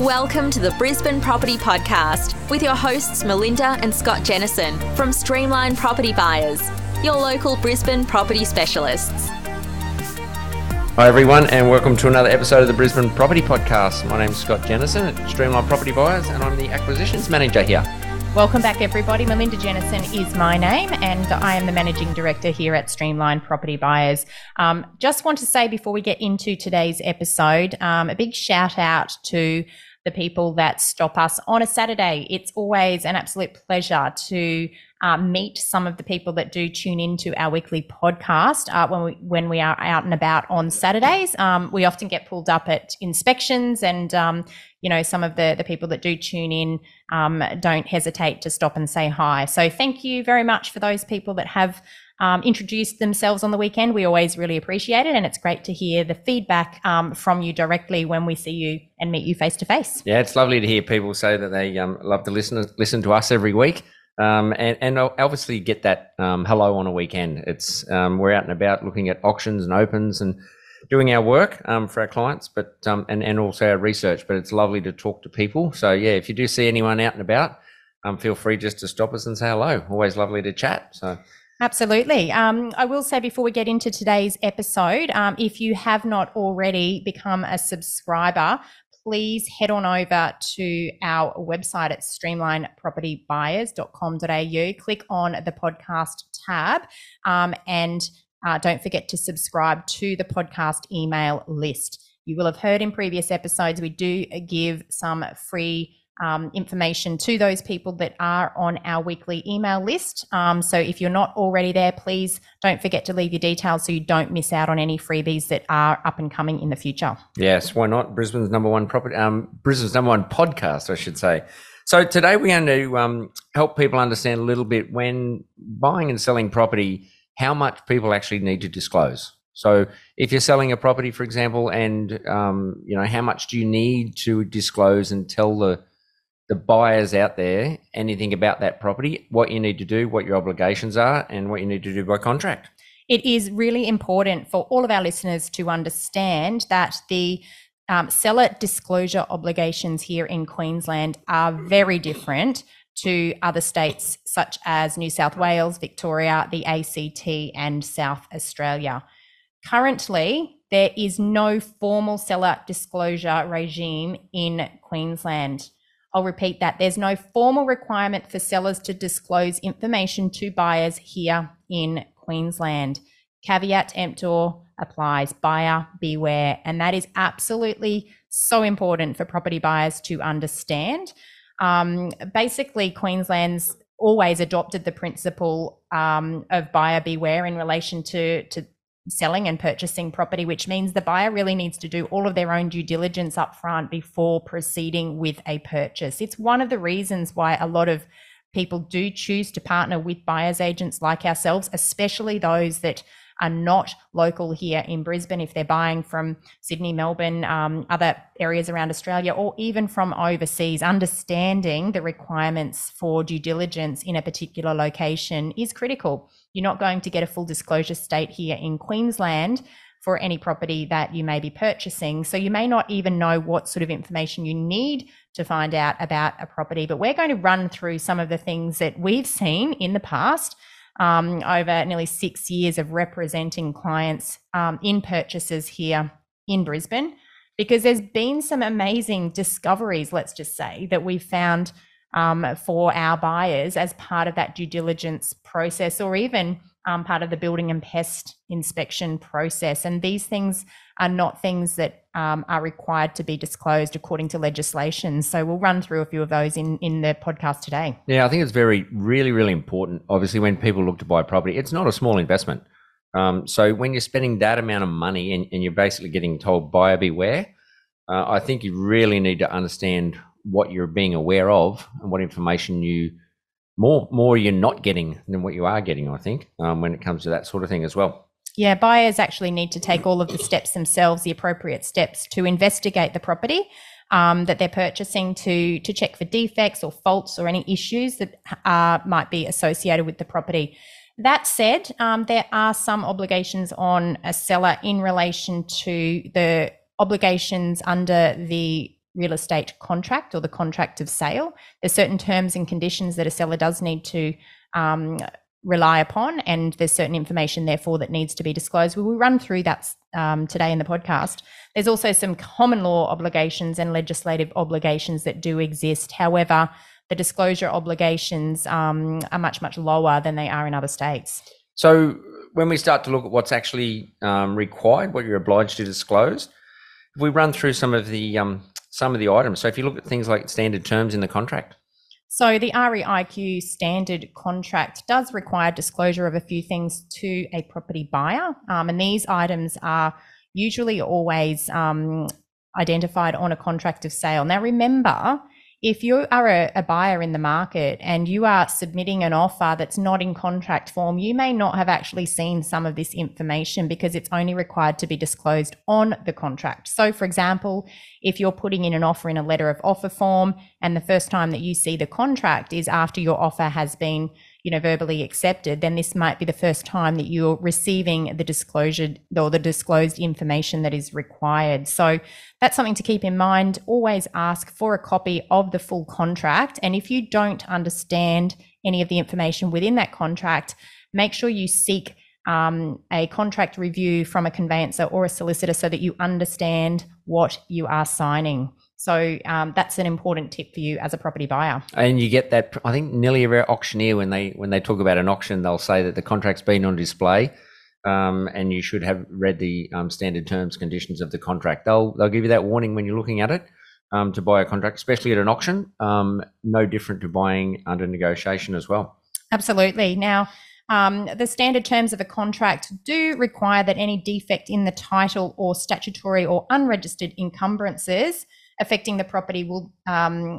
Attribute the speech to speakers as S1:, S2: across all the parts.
S1: Welcome to the Brisbane Property Podcast with your hosts Melinda and Scott Jennison from Streamline Property Buyers, your local Brisbane property specialists.
S2: Hi, everyone, and welcome to another episode of the Brisbane Property Podcast. My name's Scott Jennison at Streamline Property Buyers, and I'm the Acquisitions Manager here.
S3: Welcome back, everybody. Melinda Jennison is my name, and I am the Managing Director here at Streamline Property Buyers. Um, just want to say before we get into today's episode, um, a big shout out to the people that stop us on a Saturday. It's always an absolute pleasure to uh, meet some of the people that do tune into our weekly podcast uh, when we when we are out and about on Saturdays. Um, we often get pulled up at inspections, and um, you know some of the the people that do tune in um, don't hesitate to stop and say hi. So thank you very much for those people that have. Um, introduced themselves on the weekend. We always really appreciate it, and it's great to hear the feedback um, from you directly when we see you and meet you face to face.
S2: Yeah, it's lovely to hear people say that they um, love to listen listen to us every week. Um, and, and obviously get that um, hello on a weekend. It's um, we're out and about looking at auctions and opens and doing our work um, for our clients, but um, and and also our research. But it's lovely to talk to people. So yeah, if you do see anyone out and about, um, feel free just to stop us and say hello. Always lovely to chat. So.
S3: Absolutely. Um, I will say before we get into today's episode, um, if you have not already become a subscriber, please head on over to our website at streamlinepropertybuyers.com.au. Click on the podcast tab um, and uh, don't forget to subscribe to the podcast email list. You will have heard in previous episodes, we do give some free um, information to those people that are on our weekly email list. Um, so if you're not already there, please don't forget to leave your details so you don't miss out on any freebies that are up and coming in the future.
S2: Yes, why not? Brisbane's number one property, um, Brisbane's number one podcast, I should say. So today we're going to um, help people understand a little bit when buying and selling property, how much people actually need to disclose. So if you're selling a property, for example, and um, you know how much do you need to disclose and tell the the buyers out there anything about that property, what you need to do, what your obligations are, and what you need to do by contract.
S3: It is really important for all of our listeners to understand that the um, seller disclosure obligations here in Queensland are very different to other states such as New South Wales, Victoria, the ACT, and South Australia. Currently, there is no formal seller disclosure regime in Queensland. I'll repeat that. There's no formal requirement for sellers to disclose information to buyers here in Queensland. Caveat emptor applies. Buyer beware. And that is absolutely so important for property buyers to understand. Um, basically, Queensland's always adopted the principle um, of buyer beware in relation to, to selling and purchasing property, which means the buyer really needs to do all of their own due diligence up front before proceeding with a purchase. It's one of the reasons why a lot of people do choose to partner with buyers agents like ourselves, especially those that are not local here in Brisbane, if they're buying from Sydney, Melbourne, um, other areas around Australia, or even from overseas, understanding the requirements for due diligence in a particular location is critical. You're not going to get a full disclosure state here in Queensland for any property that you may be purchasing. So you may not even know what sort of information you need to find out about a property. But we're going to run through some of the things that we've seen in the past um, over nearly six years of representing clients um, in purchases here in Brisbane, because there's been some amazing discoveries, let's just say, that we've found um, for our buyers as part of that due diligence process or even um, part of the building and pest inspection process. And these things are not things that um, are required to be disclosed according to legislation. So we'll run through a few of those in, in the podcast today.
S2: Yeah, I think it's very, really, really important. Obviously, when people look to buy property, it's not a small investment. Um, so when you're spending that amount of money and, and you're basically getting told buyer beware, uh, I think you really need to understand what you're being aware of and what information you more more you're not getting than what you are getting. I think um, when it comes to that sort of thing as well.
S3: Yeah, buyers actually need to take all of the steps themselves, the appropriate steps to investigate the property um, that they're purchasing to to check for defects or faults or any issues that uh, might be associated with the property. That said, um, there are some obligations on a seller in relation to the obligations under the real estate contract or the contract of sale. There's certain terms and conditions that a seller does need to um, rely upon, and there's certain information, therefore, that needs to be disclosed. We will run through that um, today in the podcast. There's also some common law obligations and legislative obligations that do exist. However, the disclosure obligations um, are much, much lower than they are in other states.
S2: So, when we start to look at what's actually um, required, what you're obliged to disclose, if we run through some of the um, some of the items. So, if you look at things like standard terms in the contract,
S3: so the REIQ standard contract does require disclosure of a few things to a property buyer, um, and these items are usually always um, identified on a contract of sale. Now, remember, if you are a, a, buyer in the market and you are submitting an offer that's not in contract form, you may not have actually seen some of this information because it's only required to be disclosed on the contract. So, for example, if you're putting in an offer in a letter of offer form and the first time that you see the contract is after your offer has been you know, verbally accepted, then this might be the first time that you're receiving the disclosure or the disclosed information that is required. So that's something to keep in mind. Always ask for a copy of the full contract. And if you don't understand any of the information within that contract, make sure you seek um, a contract review from a conveyancer or a solicitor so that you understand what you are signing. So um, that's an important tip for you as a property buyer.
S2: And you get that. I think nearly every auctioneer, when they when they talk about an auction, they'll say that the contract's been on display, um, and you should have read the um, standard terms conditions of the contract. They'll they'll give you that warning when you're looking at it um, to buy a contract, especially at an auction. Um, no different to buying under negotiation as well.
S3: Absolutely. Now. Um, the standard terms of a contract do require that any defect in the title or statutory or unregistered encumbrances affecting the property will um,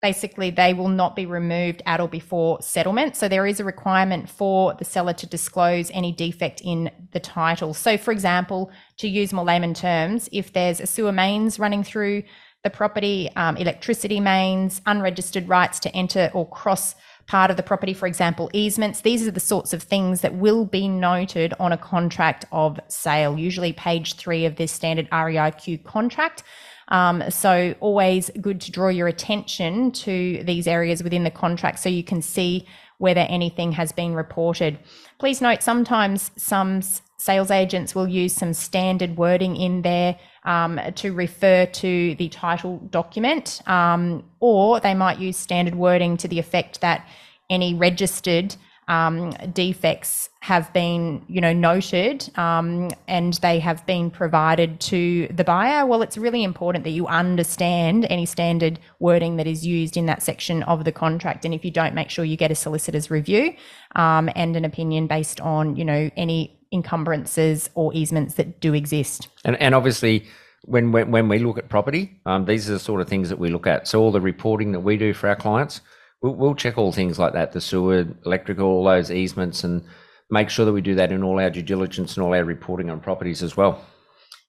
S3: basically they will not be removed at or before settlement. So there is a requirement for the seller to disclose any defect in the title. So, for example, to use more layman terms, if there's a sewer mains running through the property, um, electricity mains, unregistered rights to enter or cross part of the property, for example, easements. These are the sorts of things that will be noted on a contract of sale, usually page three of this standard REIQ contract. Um, so always good to draw your attention to these areas within the contract so you can see whether anything has been reported. Please note sometimes some sales agents will use some standard wording in there um, to refer to the title document, um, or they might use standard wording to the effect that any registered um, defects have been, you know, noted um, and they have been provided to the buyer. Well, it's really important that you understand any standard wording that is used in that section of the contract. And if you don't, make sure you get a solicitor's review um, and an opinion based on, you know, any encumbrances or easements that do exist.
S2: And, and obviously, when, when, when we look at property, um, these are the sort of things that we look at. So all the reporting that we do for our clients we'll, we'll check all things like that the sewer, electrical, all those easements, and make sure that we do that in all our due diligence and all our reporting on properties as well.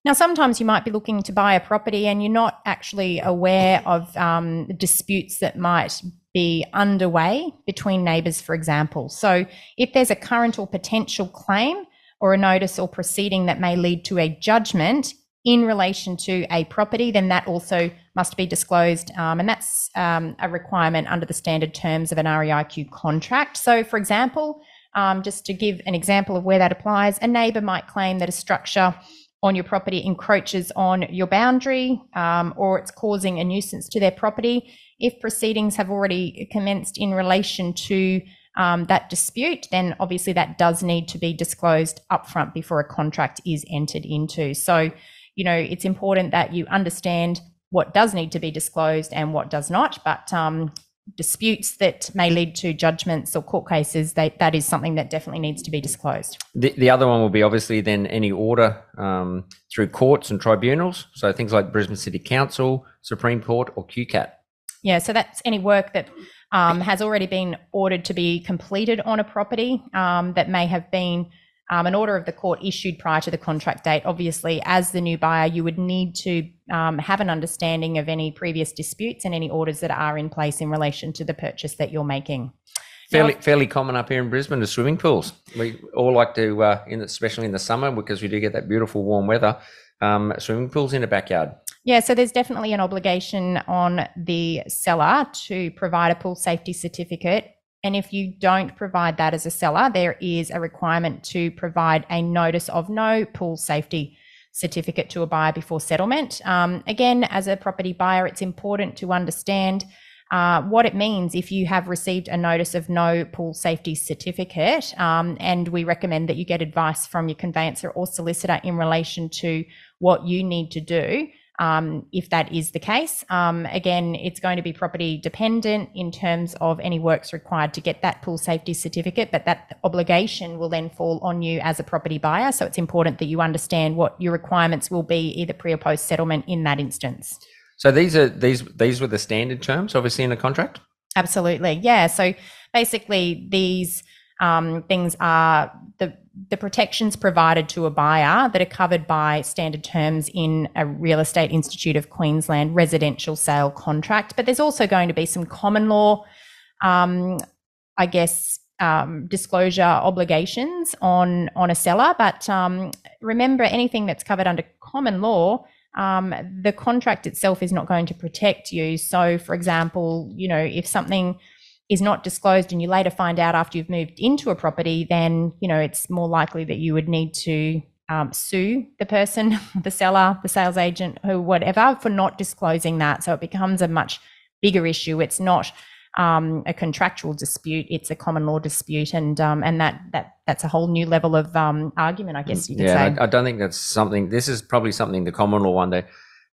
S3: Now, sometimes you might be looking to buy a property and you're not actually aware of um, disputes that might be underway between neighbours, for example. So, if there's a current or potential claim or a notice or proceeding that may lead to a judgment, in relation to a property, then that also must be disclosed. Um, and that's um, a requirement under the standard terms of an REIQ contract. So, for example, um, just to give an example of where that applies, a neighbour might claim that a structure on your property encroaches on your boundary um, or it's causing a nuisance to their property. If proceedings have already commenced in relation to um, that dispute, then obviously that does need to be disclosed upfront before a contract is entered into. So, you know, it's important that you understand what does need to be disclosed and what does not. But um, disputes that may lead to judgments or court cases, they, that is something that definitely needs to be disclosed.
S2: The, the other one will be obviously then any order um, through courts and tribunals. So things like Brisbane City Council, Supreme Court, or QCAT.
S3: Yeah, so that's any work that um, has already been ordered to be completed on a property um, that may have been an order of the court issued prior to the contract date. Obviously, as the new buyer, you would need to um, have an understanding of any previous disputes and any orders that are in place in relation to the purchase that you're making.
S2: Fairly, fairly common up here in Brisbane is swimming pools. We all like to, uh, in especially in the summer, because we do get that beautiful warm weather. Um, swimming pools in the backyard.
S3: Yeah, so there's definitely an obligation on the seller to provide a pool safety certificate. And if you don't provide that as a seller, there is a requirement to provide a notice of no pool safety certificate to a buyer before settlement. Um, again, as a property buyer, it's important to understand uh, what it means if you have received a notice of no pool safety certificate. Um, and we recommend that you get advice from your conveyancer or solicitor in relation to what you need to do um, if that is the case. Um, again, it's going to be property dependent in terms of any works required to get that pool safety certificate, but that obligation will then fall on you as a property buyer. So it's important that you understand what your requirements will be either pre or post settlement in that instance.
S2: So these are these these were the standard terms, obviously, in the contract.
S3: Absolutely, yeah. So basically, these um, things are the the protections provided to a buyer that are covered by standard terms in a Real Estate Institute of Queensland residential sale contract. But there's also going to be some common law, um, I guess, um, disclosure obligations on on a seller. But um, remember, anything that's covered under common law. Um, the contract itself is not going to protect you. So, for example, you know, if something is not disclosed and you later find out after you've moved into a property, then you know it's more likely that you would need to um, sue the person, the seller, the sales agent, who whatever, for not disclosing that. So it becomes a much bigger issue. It's not um, a contractual dispute; it's a common law dispute, and um, and that that that's a whole new level of um, argument, I guess you could
S2: yeah,
S3: say.
S2: I, I don't think that's something. This is probably something the common law one that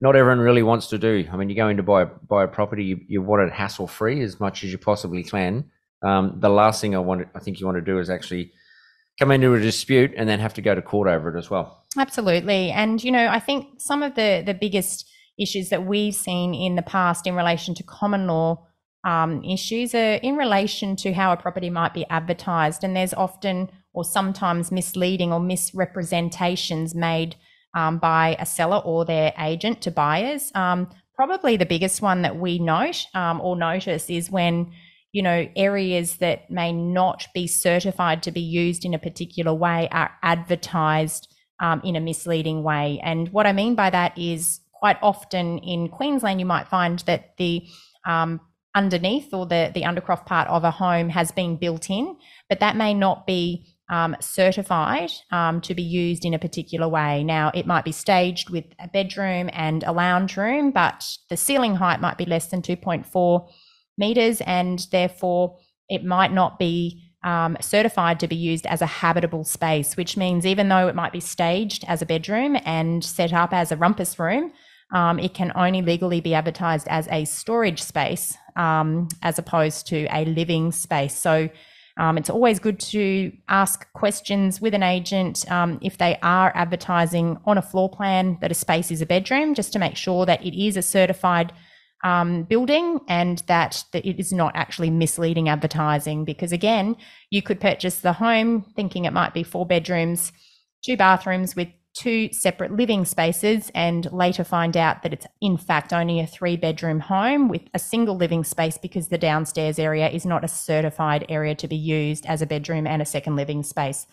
S2: not everyone really wants to do. I mean, you go in to buy buy a property, you, you want it hassle free as much as you possibly can. Um, the last thing I want, I think you want to do is actually come into a dispute and then have to go to court over it as well.
S3: Absolutely, and you know, I think some of the the biggest issues that we've seen in the past in relation to common law um, issues are in relation to how a property might be advertised, and there's often or sometimes misleading or misrepresentations made um, by a seller or their agent to buyers. Um, probably the biggest one that we note um, or notice is when you know areas that may not be certified to be used in a particular way are advertised um, in a misleading way. And what I mean by that is quite often in Queensland, you might find that the um, underneath or the the undercroft part of a home has been built in, but that may not be um, certified um, to be used in a particular way. Now, it might be staged with a bedroom and a lounge room, but the ceiling height might be less than 2.4 meters, and therefore it might not be um, certified to be used as a habitable space, which means even though it might be staged as a bedroom and set up as a rumpus room, um, it can only legally be advertised as a storage space um, as opposed to a living space. So um, it's always good to ask questions with an agent um, if they are advertising on a floor plan that a space is a bedroom, just to make sure that it is a certified um, building and that, that it is not actually misleading advertising. Because again, you could purchase the home thinking it might be four bedrooms, two bathrooms with two separate living spaces and later find out that it's in fact only a three bedroom home with a single living space because the downstairs area is not a certified area to be used as a bedroom and a second living space.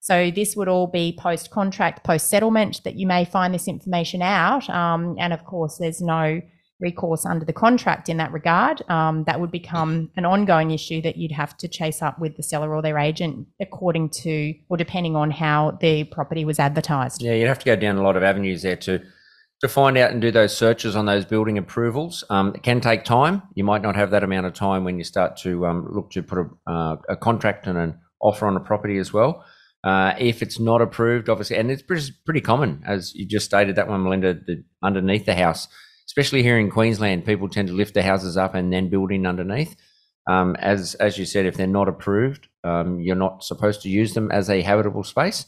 S3: So this would all be post contract, post settlement that you may find this information out. Um, and of course, there's no recourse under the contract in that regard, um, that would become an ongoing issue that you'd have to chase up with the seller or their agent according to or depending on how the property was advertised.
S2: Yeah, you'd have to go down a lot of avenues there to to find out and do those searches on those building approvals. Um, it can take time. You might not have that amount of time when you start to um, look to put a, uh, a, contract and an offer on a property as well. Uh, if it's not approved, obviously, and it's pretty, pretty common, as you just stated that one, Melinda, the, underneath the house especially here in Queensland, people tend to lift the houses up and then build in underneath. Um, as as you said, if they're not approved, um, you're not supposed to use them as a habitable space.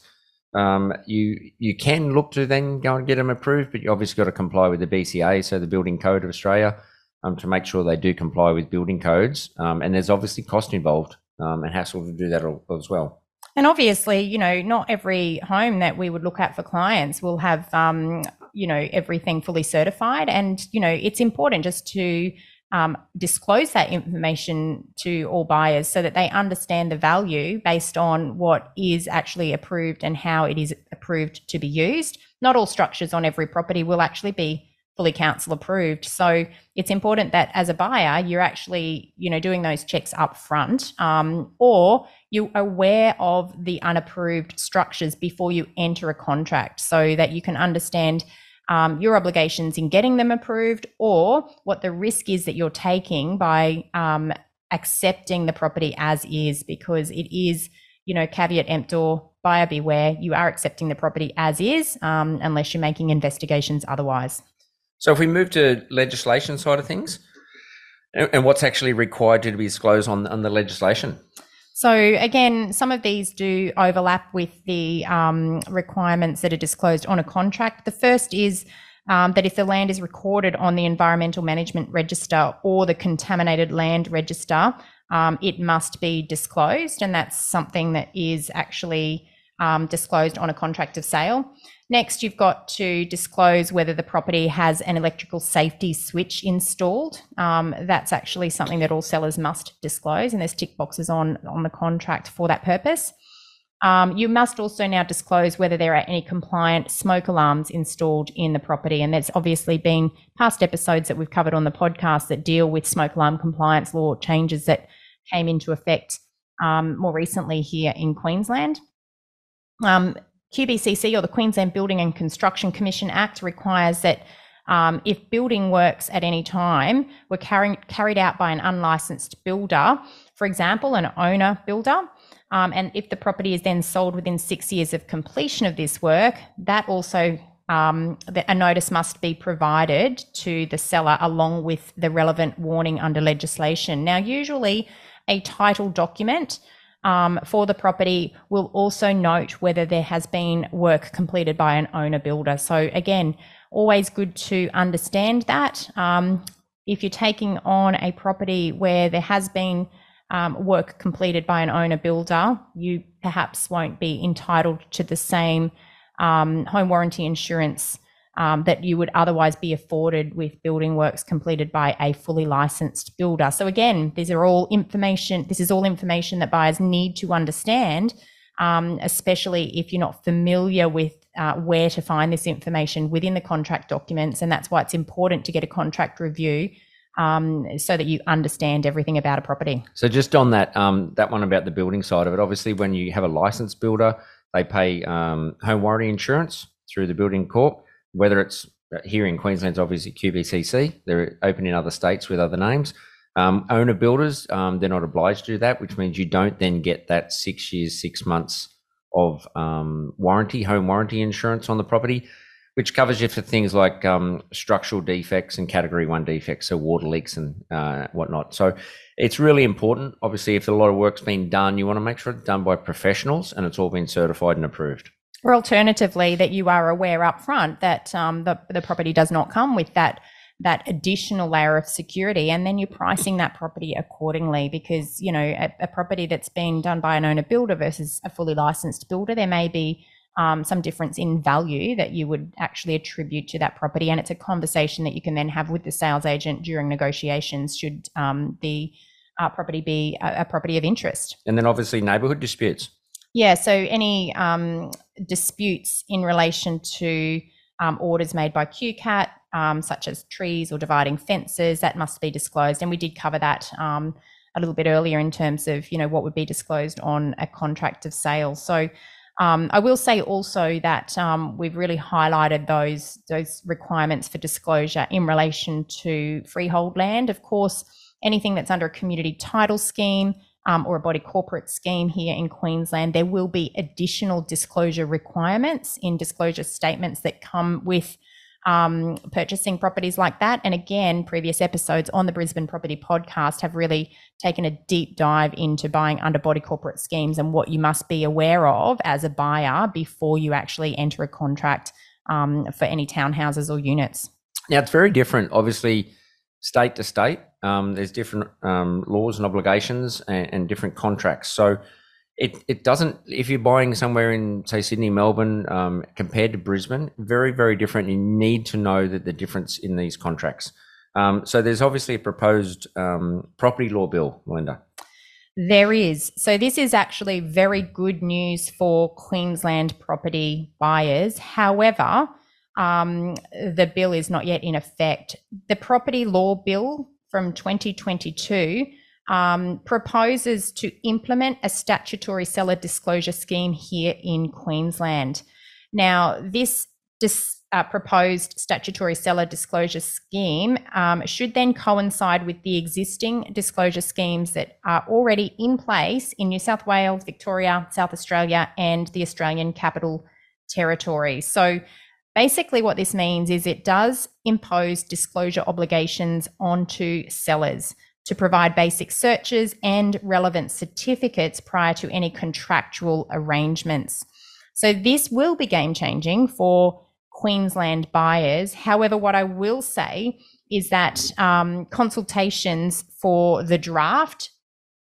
S2: Um, you you can look to then go and get them approved, but you obviously got to comply with the BCA, so the Building Code of Australia, um, to make sure they do comply with building codes. Um, and there's obviously cost involved um, and hassle to do that as well.
S3: And obviously, you know, not every home that we would look at for clients will have, um, you know, everything fully certified. And, you know, it's important just to um, disclose that information to all buyers so that they understand the value based on what is actually approved and how it is approved to be used. Not all structures on every property will actually be fully council approved. So it's important that as a buyer, you're actually, you know, doing those checks up front, um, or you're aware of the unapproved structures before you enter a contract, so that you can understand um, your obligations in getting them approved, or what the risk is that you're taking by um, accepting the property as is, because it is, you know, caveat emptor buyer beware, you are accepting the property as is, um, unless you're making investigations otherwise.
S2: So if we move to legislation side of things, and what's actually required to be disclosed on, on the legislation?
S3: So again, some of these do overlap with the um, requirements that are disclosed on a contract. The first is um, that if the land is recorded on the Environmental Management Register or the Contaminated Land Register, um, it must be disclosed, and that's something that is actually um, disclosed on a contract of sale. Next, you've got to disclose whether the property has an electrical safety switch installed. Um, that's actually something that all sellers must disclose, and there's tick boxes on, on the contract for that purpose. Um, you must also now disclose whether there are any compliant smoke alarms installed in the property. And there's obviously been past episodes that we've covered on the podcast that deal with smoke alarm compliance law changes that came into effect um, more recently here in Queensland. Um, QBCC or the Queensland Building and Construction Commission Act requires that um, if building works at any time were carried out by an unlicensed builder, for example, an owner builder, um, and if the property is then sold within six years of completion of this work, that also um, a notice must be provided to the seller along with the relevant warning under legislation. Now, usually a title document um, for the property will also note whether there has been work completed by an owner builder. So again, always good to understand that. Um, if you're taking on a property where there has been um, work completed by an owner builder, you perhaps won't be entitled to the same um, home warranty insurance that you would otherwise be afforded with building works completed by a fully licensed builder. So again, these are all information. This is all information that buyers need to understand, um, especially if you're not familiar with uh, where to find this information within the contract documents. And that's why it's important to get a contract review um, so that you understand everything about a property.
S2: So just on that, um, that one about the building side of it, obviously when you have a licensed builder, they pay um, home warranty insurance through the building corp whether it's uh, here in Queensland's obviously QBCC, they're open in other states with other names. Um, owner builders, um, they're not obliged to do that, which means you don't then get that six years, six months of um, warranty, home warranty insurance on the property, which covers you for things like um, structural defects and category one defects, so water leaks and uh, whatnot. So it's really important. Obviously, if a lot of work's been done, you want to make sure it's done by professionals and it's all been certified and approved.
S3: Or alternatively, that you are aware up front that um, the, the property does not come with that that additional layer of security and then you're pricing that property accordingly because you know a, a property that's been done by an owner builder versus a fully licensed builder there may be um, some difference in value that you would actually attribute to that property and it's a conversation that you can then have with the sales agent during negotiations should um, the uh, property be a, a property of interest.
S2: And then obviously neighborhood disputes.
S3: Yeah, so any um, disputes in relation to um, orders made by QCAT, um, such as trees or dividing fences, that must be disclosed. And we did cover that um, a little bit earlier in terms of you know what would be disclosed on a contract of sale. So um, I will say also that um, we've really highlighted those those requirements for disclosure in relation to freehold land. Of course, anything that's under a community title scheme um, or a body corporate scheme here in Queensland, there will be additional disclosure requirements in disclosure statements that come with um, purchasing properties like that. And again, previous episodes on the Brisbane Property Podcast have really taken a deep dive into buying under body corporate schemes and what you must be aware of as a buyer before you actually enter a contract um, for any townhouses or units.
S2: Now, it's very different, obviously, state to state. Um, there's different um, laws and obligations and, and, different contracts. So it, it doesn't, if you're buying somewhere in, say, Sydney, Melbourne, um, compared to Brisbane, very, very different. You need to know that the difference in these contracts. Um, so there's obviously a proposed um, property law bill, Melinda.
S3: There is. So this is actually very good news for Queensland property buyers. However, um, the bill is not yet in effect. The property law bill from 2022 um, proposes to implement a statutory seller disclosure scheme here in Queensland. Now, this dis, uh, proposed statutory seller disclosure scheme um, should then coincide with the existing disclosure schemes that are already in place in New South Wales, Victoria, South Australia, and the Australian Capital Territory. So, basically, what this means is it does impose disclosure obligations onto sellers to provide basic searches and relevant certificates prior to any contractual arrangements. So this will be game changing for Queensland buyers. However, what I will say is that um, consultations for the draft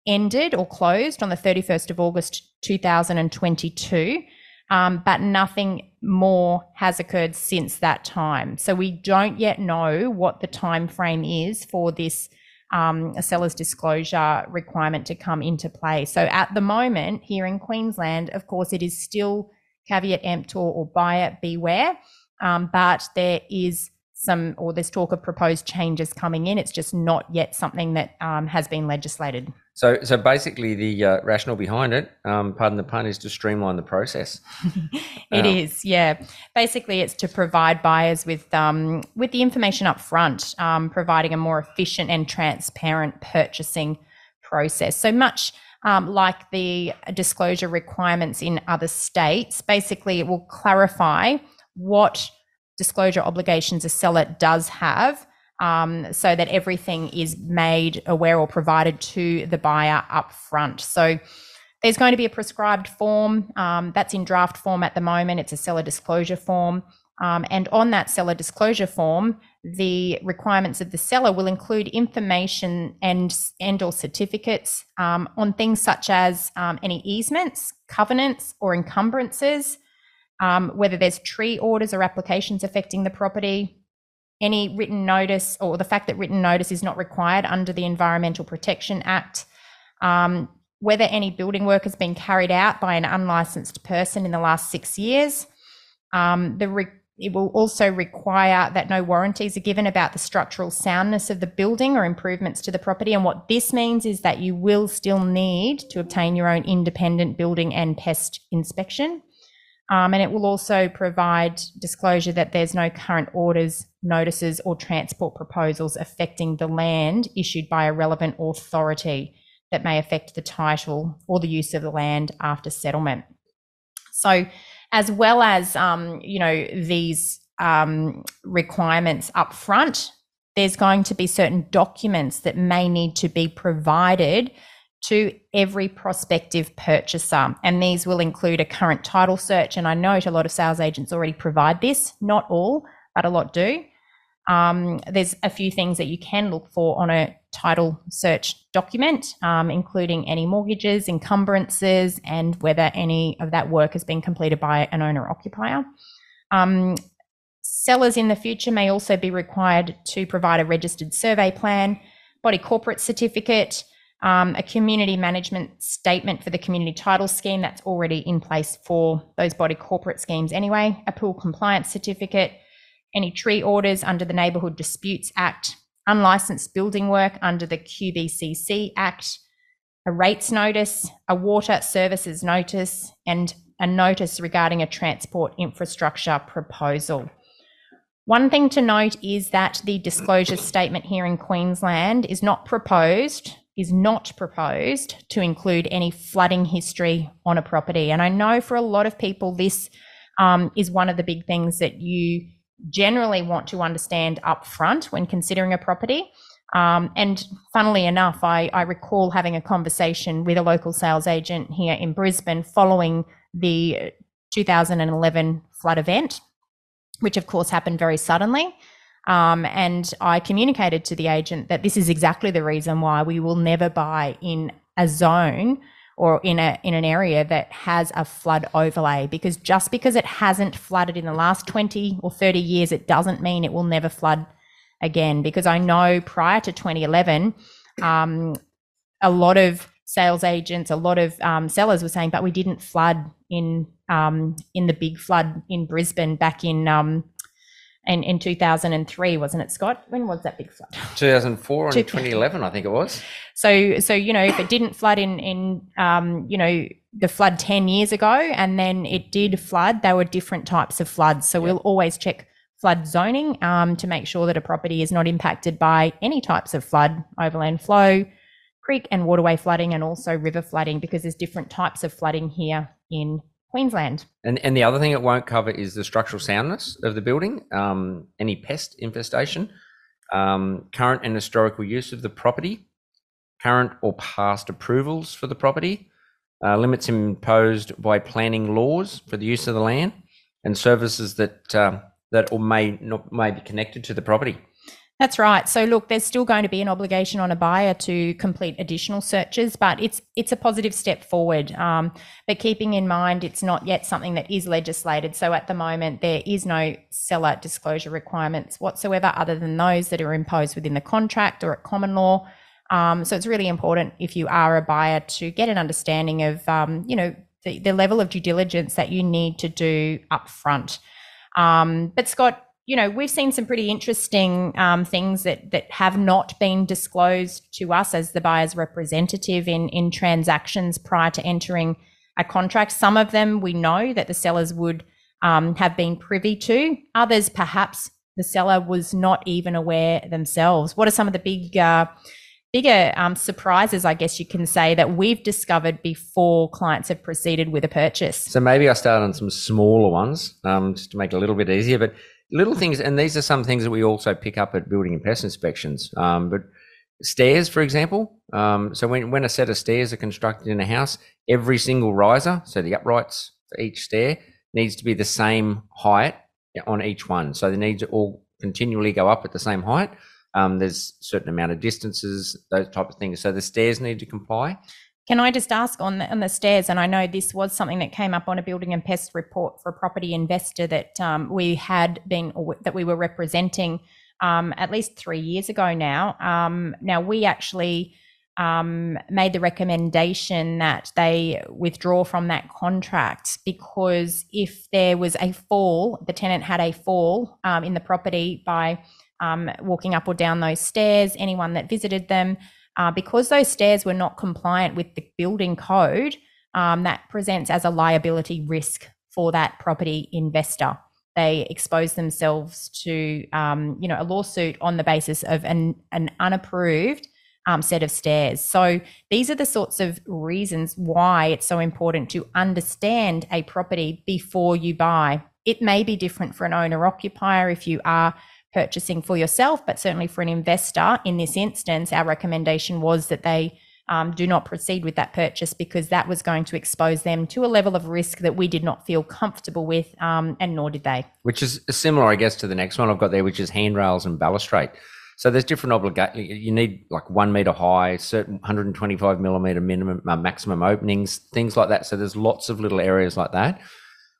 S3: ended or closed on the 31st of August 2022. Um, but nothing more has occurred since that time. So we don't yet know what the time frame is for this um, seller's disclosure requirement to come into play. So at the moment, here in Queensland, of course, it is still caveat emptor or buyer beware, um, but there is some, or there's talk of proposed changes coming in. It's just not yet something that um, has been legislated.
S2: So, so basically, the uh, rationale behind it, um, pardon the pun, is to streamline the process.
S3: It is, yeah. Basically, it's to provide buyers with um, with the information up front, um, providing a more efficient and transparent purchasing process. So much um, like the disclosure requirements in other states. Basically, it will clarify what disclosure obligations a seller does have um, so that everything is made aware or provided to the buyer up front. So there's going to be a prescribed form um, that's in draft form at the moment. It's a seller disclosure form. Um, and on that seller disclosure form, the requirements of the seller will include information and and or certificates um, on things such as um, any easements, covenants, or encumbrances, um, whether there's tree orders or applications affecting the property, any written notice or the fact that written notice is not required under the Environmental Protection Act, um, whether any building work has been carried out by an unlicensed person in the last six years. Um, re- it will also require that no warranties are given about the structural soundness of the building or improvements to the property. And what this means is that you will still need to obtain your own independent building and pest inspection. Um, and it will also provide disclosure that there's no current orders, notices, or transport proposals affecting the land issued by a relevant authority that may affect the title or the use of the land after settlement. So, as well as um, you know these um, requirements up front, there's going to be certain documents that may need to be provided to every prospective purchaser. And these will include a current title search. And I note a lot of sales agents already provide this, not all, but a lot do. Um, there's a few things that you can look for on a title search document, um, including any mortgages, encumbrances, and whether any of that work has been completed by an owner occupier. Um, sellers in the future may also be required to provide a registered survey plan, body corporate certificate, um, a community management statement for the community title scheme that's already in place for those body corporate schemes anyway, a pool compliance certificate, any tree orders under the Neighbourhood Disputes Act, unlicensed building work under the QBCC Act, a rates notice, a water services notice, and a notice regarding a transport infrastructure proposal. One thing to note is that the disclosure statement here in Queensland is not proposed is not proposed to include any flooding history on a property. And I know for a lot of people, this um, is one of the big things that you generally want to understand up front when considering a property. Um, and funnily enough, I, I, recall having a conversation with a local sales agent here in Brisbane following the 2011 flood event, which of course happened very suddenly. Um, and I communicated to the agent that this is exactly the reason why we will never buy in a zone or in a in an area that has a flood overlay because just because it hasn't flooded in the last 20 or 30 years it doesn't mean it will never flood again. Because I know prior to 2011 um, a lot of sales agents a lot of um, sellers were saying but we didn't flood in um, in the big flood in Brisbane back in um, in, in 2003, wasn't it, Scott? When was that big flood?
S2: 2004 and 2011, I think it was.
S3: So, so you know, if it didn't flood in in um, you know the flood ten years ago, and then it did flood, there were different types of floods. So we'll always check flood zoning um, to make sure that a property is not impacted by any types of flood, overland flow, creek and waterway flooding, and also river flooding, because there's different types of flooding here in Queensland.
S2: And and the other thing it won't cover is the structural soundness of the building, um, any pest infestation, um, current and historical use of the property, current or past approvals for the property, uh, limits imposed by planning laws for the use of the land, and services that um, that or may not may be connected to the property.
S3: That's right. So look, there's still going to be an obligation on a buyer to complete additional searches, but it's it's a positive step forward. Um, but keeping in mind, it's not yet something that is legislated. So at the moment, there is no seller disclosure requirements whatsoever, other than those that are imposed within the contract or at common law. Um, so it's really important if you are a buyer to get an understanding of, um, you know, the, the level of due diligence that you need to do up front. Um, but Scott, you know, we've seen some pretty interesting um, things that that have not been disclosed to us as the buyer's representative in in transactions prior to entering a contract. Some of them we know that the sellers would um, have been privy to. Others, perhaps, the seller was not even aware themselves. What are some of the big uh, bigger um, surprises, I guess you can say, that we've discovered before clients have proceeded with a purchase?
S2: So maybe I start on some smaller ones, um, just to make it a little bit easier. But little things, and these are some things that we also pick up at building and pest inspections. Um, but stairs, for example. Um, so when when a set of stairs are constructed in a house, every single riser, so the uprights for each stair, needs to be the same height on each one. So they need to all continually go up at the same height. Um, there's certain amount of distances, those type of things. So the stairs need to comply.
S3: Can I just ask on the, on the stairs? And I know this was something that came up on a building and pest report for a property investor that um, we had been or that we were representing um, at least three years ago now. Um, now we actually um, made the recommendation that they withdraw from that contract because if there was a fall, the tenant had a fall um, in the property by um, walking up or down those stairs. Anyone that visited them uh, because those stairs were not compliant with the building code, um, that presents as a liability risk for that property investor. They expose themselves to, um, you know, a lawsuit on the basis of an, an unapproved um, set of stairs. So these are the sorts of reasons why it's so important to understand a property before you buy. It may be different for an owner occupier if you are purchasing for yourself, but certainly for an investor in this instance, our recommendation was that they um, do not proceed with that purchase because that was going to expose them to a level of risk that we did not feel comfortable with, um, and nor did they.
S2: which is similar, I guess, to the next one I've got there, which is handrails and balustrade. So there's different obligation. You need like one meter high, certain 125 millimeter minimum, uh, maximum openings, things like that. So there's lots of little areas like that.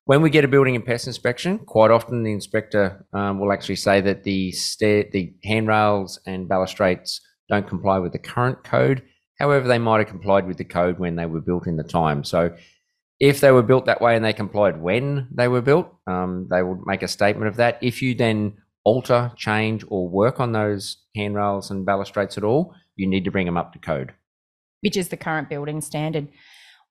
S2: When we get a building and pest inspection, quite often the inspector um, will actually say that the stair, the handrails and balustrades don't comply with the current code. However, they might have complied with the code when they were built in the time. So if they were built that way and they complied when they were built, um, they would make a statement of that. If you then alter, change, or work on those handrails and balustrades at all, you need to bring them up to code.
S3: which is the current building standard.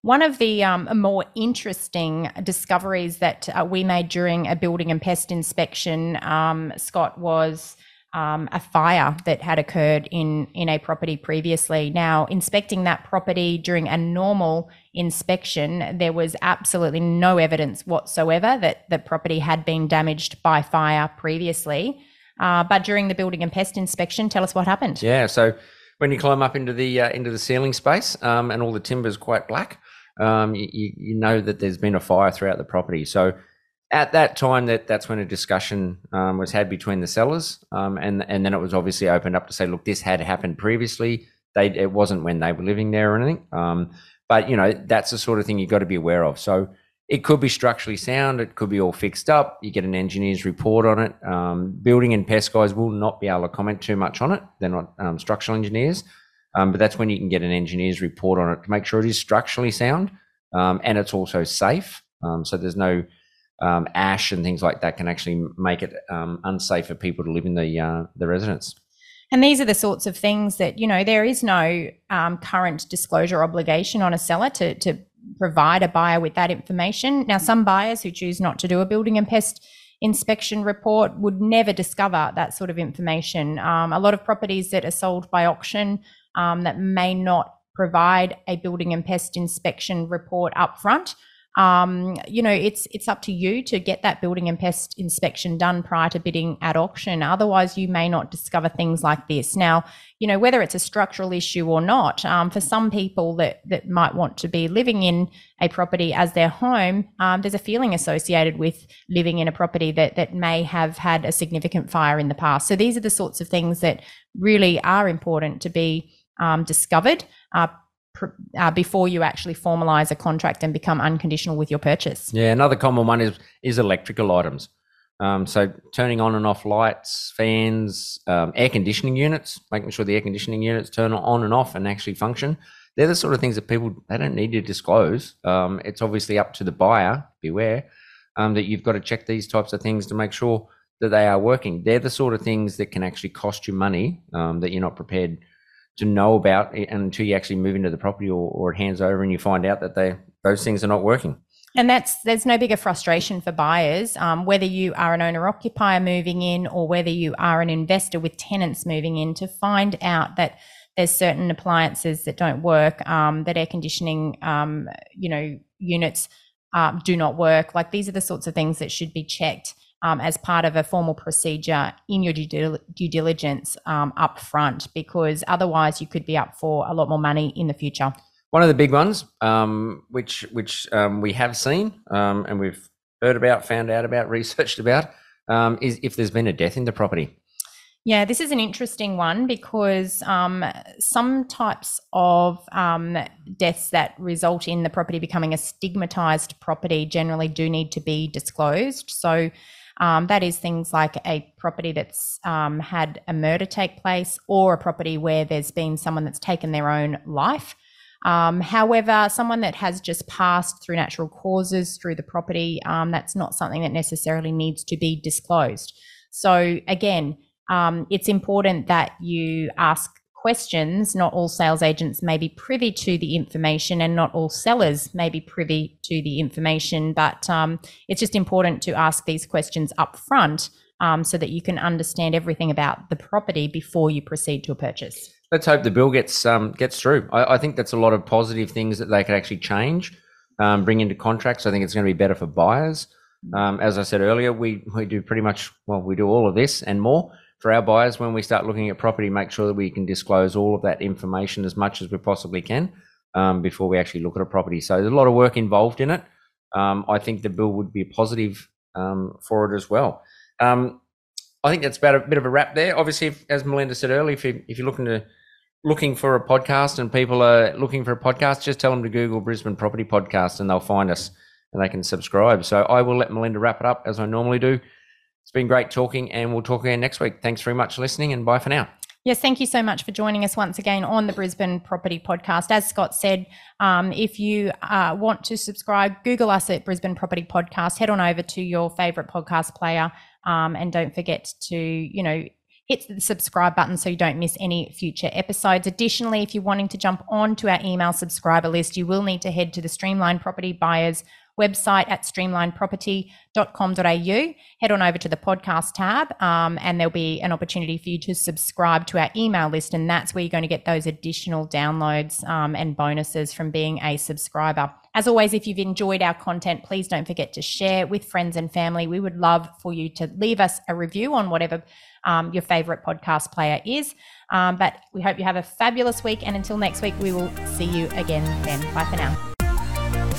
S3: One of the um, more interesting discoveries that uh, we made during a building and pest inspection, um, Scott, was um, a fire that had occurred in in a property previously. Now, inspecting that property during a normal inspection, there was absolutely no evidence whatsoever that the property had been damaged by fire previously. Uh, but during the building and pest inspection, tell us what happened.
S2: Yeah. So when you climb up into the uh, into the ceiling space um, and all the timber is quite black, um, you, you know that there's been a fire throughout the property. So at that time, that that's when a discussion um, was had between the sellers, um, and and then it was obviously opened up to say, look, this had happened previously. They it wasn't when they were living there or anything. Um, but you know that's the sort of thing you've got to be aware of. So it could be structurally sound. It could be all fixed up. You get an engineer's report on it. Um, building and pest guys will not be able to comment too much on it. They're not um, structural engineers, um, but that's when you can get an engineer's report on it to make sure it is structurally sound um, and it's also safe. Um, so there's no um, ash and things like that can actually make it um, unsafe for people to live in the uh, the residence.
S3: And these are the sorts of things that, you know, there is no um, current disclosure obligation on a seller to, to provide a buyer with that information. Now, some buyers who choose not to do a building and pest inspection report would never discover that sort of information. Um, a lot of properties that are sold by auction um, that may not provide a building and pest inspection report upfront um, you know, it's it's up to you to get that building and pest inspection done prior to bidding at auction. Otherwise, you may not discover things like this. Now, you know, whether it's a structural issue or not, um, for some people that that might want to be living in a property as their home, um, there's a feeling associated with living in a property that that may have had a significant fire in the past. So these are the sorts of things that really are important to be um, discovered. Uh, uh, before you actually formalize a contract and become unconditional with your purchase.
S2: Yeah, another common one is is electrical items. Um, so turning on and off lights, fans, um, air conditioning units, making sure the air conditioning units turn on and off and actually function. They're the sort of things that people they don't need to disclose. Um, it's obviously up to the buyer. Beware um, that you've got to check these types of things to make sure that they are working. They're the sort of things that can actually cost you money um, that you're not prepared to know about until you actually move into the property or, or it hands over and you find out that they those things are not working.
S3: And that's there's no bigger frustration for buyers, um, whether you are an owner occupier moving in or whether you are an investor with tenants moving in, to find out that there's certain appliances that don't work, um, that air conditioning, um, you know, units uh, do not work. Like these are the sorts of things that should be checked um, as part of a formal procedure in your due, due diligence um, up front, because otherwise you could be up for a lot more money in the future.
S2: One of the big ones, um, which which um, we have seen um, and we've heard about, found out about, researched about, um, is if there's been a death in the property.
S3: Yeah, this is an interesting one because um, some types of um, deaths that result in the property becoming a stigmatized property generally do need to be disclosed. So, um, that is things like a property that's um, had a murder take place or a property where there's been someone that's taken their own life. Um, however, someone that has just passed through natural causes through the property, um, that's not something that necessarily needs to be disclosed. So, again, um, it's important that you ask questions, not all sales agents may be privy to the information and not all sellers may be privy to the information. But um, it's just important to ask these questions up front um, so that you can understand everything about the property before you proceed to a purchase.
S2: Let's hope the bill gets um, gets through. I, I, think that's a lot of positive things that they could actually change, um, bring into contracts. I think it's going to be better for buyers. Um, as I said earlier, we we do pretty much well. We do all of this and more for our buyers when we start looking at property, make sure that we can disclose all of that information as much as we possibly can um, before we actually look at a property. So there's a lot of work involved in it. Um, I think the bill would be positive um, for it as well. Um, I think that's about a bit of a wrap there. Obviously, if, as Melinda said earlier, if, you, if you're looking to looking for a podcast and people are looking for a podcast, just tell them to Google Brisbane Property Podcast and they'll find us and they can subscribe. So I will let Melinda wrap it up as I normally do. It's been great talking, and we'll talk again next week. Thanks very much for listening, and bye for now.
S3: Yes, thank you so much for joining us once again on the Brisbane Property Podcast. As Scott said, um, if you uh, want to subscribe, Google us at Brisbane Property Podcast. Head on over to your favourite podcast player, um, and don't forget to, you know, hit the subscribe button so you don't miss any future episodes. Additionally, if you're wanting to jump onto our email subscriber list, you will need to head to the Streamline Property Buyers website at streamlineproperty.com.au. Head on over to the podcast tab, um, and there'll be an opportunity for you to subscribe to our email list. And that's where you're going to get those additional downloads um, and bonuses from being a subscriber. As always, if you've enjoyed our content, please don't forget to share with friends and family. We would love for you to leave us a review on whatever um, your favorite podcast player is. Um, but we hope you have a fabulous week. And until next week, we will see you again then. Bye for now.